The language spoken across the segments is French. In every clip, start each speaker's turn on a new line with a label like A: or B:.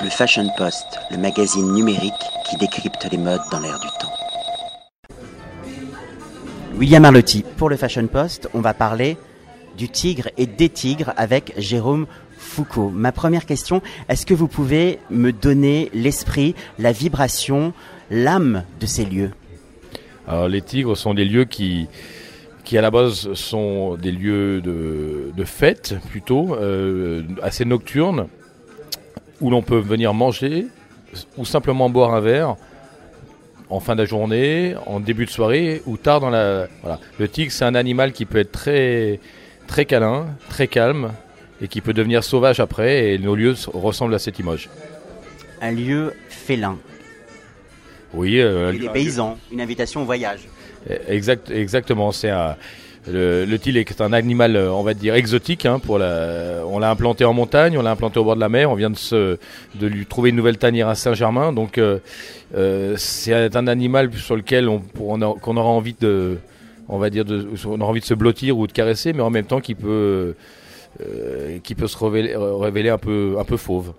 A: Le Fashion Post, le magazine numérique qui décrypte les modes dans l'air du temps. William Arlotti, pour le Fashion Post, on va parler du tigre et des tigres avec Jérôme Foucault. Ma première question, est-ce que vous pouvez me donner l'esprit, la vibration, l'âme de ces lieux?
B: Alors, les tigres sont des lieux qui, qui à la base sont des lieux de, de fête plutôt, euh, assez nocturnes, où l'on peut venir manger ou simplement boire un verre en fin de journée, en début de soirée ou tard dans la. Voilà. Le tigre, c'est un animal qui peut être très, très câlin, très calme et qui peut devenir sauvage après. Et nos lieux ressemblent à cette image.
A: Un lieu félin.
B: Oui. Euh,
A: Et des paysans, une invitation au voyage.
B: Exact, exactement. C'est un. Le, le tigre est un animal, euh, on va dire, exotique. Hein, on l'a implanté en montagne, on l'a implanté au bord de la mer. On vient de, lui trouver une nouvelle tanière à Saint-Germain. Donc, euh, euh, c'est un animal sur lequel on, qu'on aura envie de, on va dire, de, aura envie de se blottir ou de caresser, mais en même temps qui peut, qui peut se révéler, un peu fauve.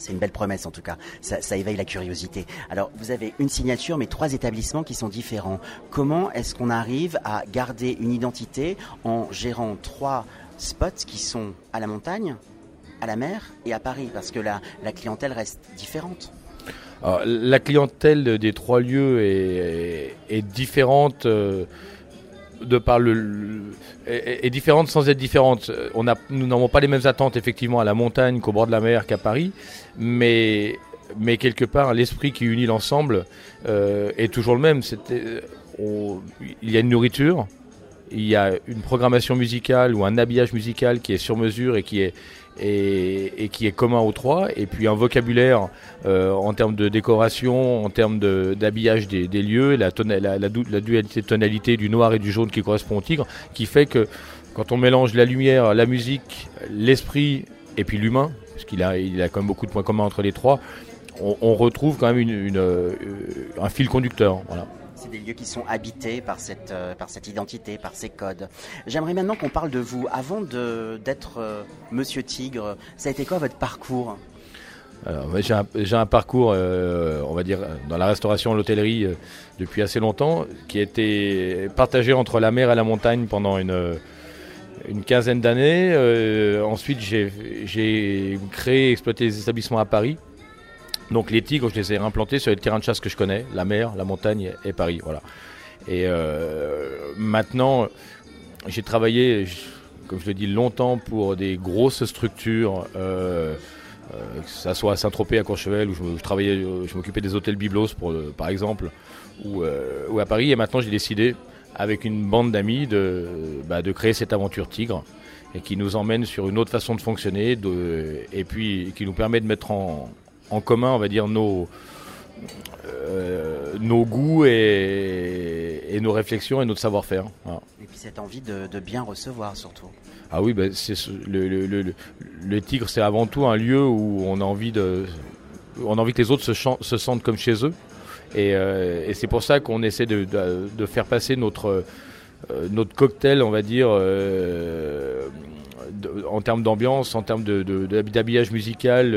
A: C'est une belle promesse en tout cas, ça, éveille la curiosité. Alors vous avez une signature mais trois établissements qui sont différents. Comment est-ce qu'on arrive à garder une identité en gérant trois spots qui sont à la montagne, à la mer et à Paris? Parce que la, la clientèle reste différente.
B: Alors, la clientèle des trois lieux est, est différente euh, de par le, est, différente sans être différente. On a, nous n'avons pas les mêmes attentes effectivement à la montagne qu'au bord de la mer qu'à Paris, mais mais quelque part l'esprit qui unit l'ensemble euh, est toujours le même. C'était, on- il y a une nourriture, il y a une programmation musicale ou un habillage musical qui est sur mesure et qui est et, qui est commun aux trois, et puis un vocabulaire euh, en termes de décoration, en termes de- d'habillage des, des lieux, la, la, la dualité de tonalité du noir et du jaune qui correspond au tigre, qui fait que quand on mélange la lumière, la musique, l'esprit et puis l'humain, parce qu'il a, il a quand même beaucoup de points communs entre les trois, on, retrouve quand même une, une, euh, un fil conducteur. Voilà.
A: C'est des lieux qui sont habités par cette, euh, par cette identité, par ces codes. J'aimerais maintenant qu'on parle de vous. Avant d'être euh, Monsieur Tigre, ça a été quoi votre parcours?
B: J'ai un, parcours, euh, on va dire, dans la restauration, l'hôtellerie depuis assez longtemps, qui a été partagé entre la mer et la montagne pendant une, une quinzaine d'années. Ensuite, j'ai j'ai créé et exploité des établissements à Paris. Donc les tigres, je les ai implantés sur les terrains de chasse que je connais, la mer, la montagne et Paris. Voilà. Et euh, maintenant, j'ai travaillé, comme je le dis, longtemps pour des grosses structures. euh, euh, que ça soit à Saint-Tropez, à Courchevel, où je, travaillais, je m'occupais des hôtels Biblos, par exemple, ou, à Paris. Et maintenant, j'ai décidé, avec une bande d'amis, de, bah, de créer cette aventure Tigre, et qui nous emmène sur une autre façon de fonctionner, et puis qui nous permet de mettre en, en commun, on va dire, nos, euh, nos goûts et, et nos réflexions et notre savoir-faire. Voilà.
A: Et puis cette envie de, de bien recevoir surtout.
B: Ah oui, ben, c'est ce- le, le, le, Tigre, c'est avant tout un lieu où on a envie de, on a envie que les autres se, se sentent comme chez eux. Et, euh, et c'est pour ça qu'on essaie de, de, de faire passer notre, euh, notre cocktail, on va dire, en termes d'ambiance, en termes d'habillage musical,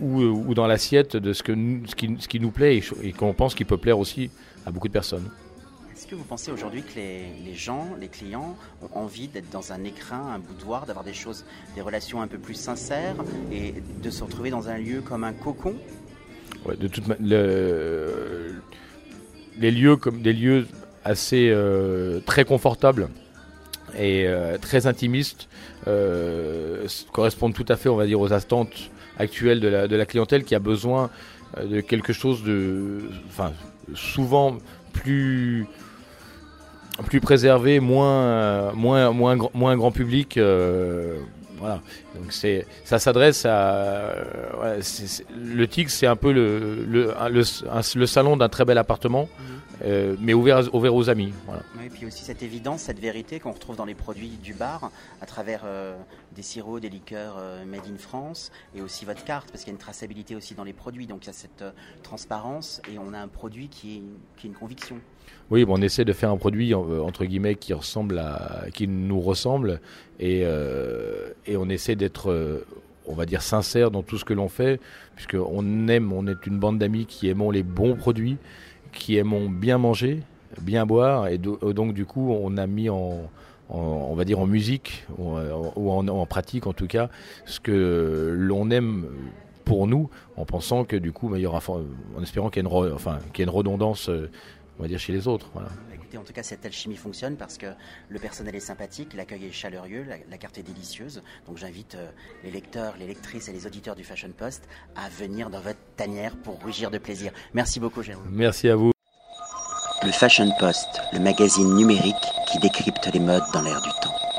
B: ou, ou dans l'assiette de ce, que nous- ce, qui, ce qui nous plaît et, qu'on pense qui peut plaire aussi à beaucoup de personnes.
A: Est-ce que vous pensez aujourd'hui que les, les gens, les clients, ont envie d'être dans un écrin, un boudoir, d'avoir des choses, des relations un peu plus sincères et de se retrouver dans un lieu comme un cocon?
B: Ouais, de toute le- les lieux comme des lieux assez euh, très confortables et euh, très intimistes euh, correspondent tout à fait, on va dire, aux attentes actuelles de la, clientèle qui a besoin euh, de quelque chose de, souvent plus préservé, moins euh, grand, public. euh, voilà. Donc ça s'adresse à, le Tigre, c'est un peu le salon d'un très bel appartement, euh, mais ouvert aux amis. Voilà.
A: Oui, et puis aussi cette évidence, cette vérité qu'on retrouve dans les produits du bar, à travers euh, des sirops, des liqueurs euh, made in France, et aussi votre carte, parce qu'il y a une traçabilité aussi dans les produits. Donc il y a cette transparence, et on a un produit qui est, qui est une conviction.
B: Oui, bon, on essaie de faire un produit entre guillemets qui ressemble à, qui nous ressemble, et et on essaie d'être on va dire sincère dans tout ce que l'on fait, puisqu'on aime, on est une bande d'amis qui aimons les bons produits, qui aimons bien manger, bien boire, et donc du coup on a mis en, on va dire en musique ou, en, pratique en tout cas ce que l'on aime pour nous en pensant que du coup bah, il y aura en espérant qu'il y ait une, enfin, qu'il y ait une redondance euh, on va dire chez les autres voilà.
A: Bah, écoutez en tout cas cette alchimie fonctionne parce que le personnel est sympathique l'accueil est chaleureux la, carte est délicieuse donc j'invite euh, les lecteurs les lectrices et les auditeurs du Fashion Post à venir dans votre tanière pour rougir de plaisir merci beaucoup Jérôme
B: merci à vous
A: le Fashion Post, le magazine numérique qui décrypte les modes dans l'air du temps.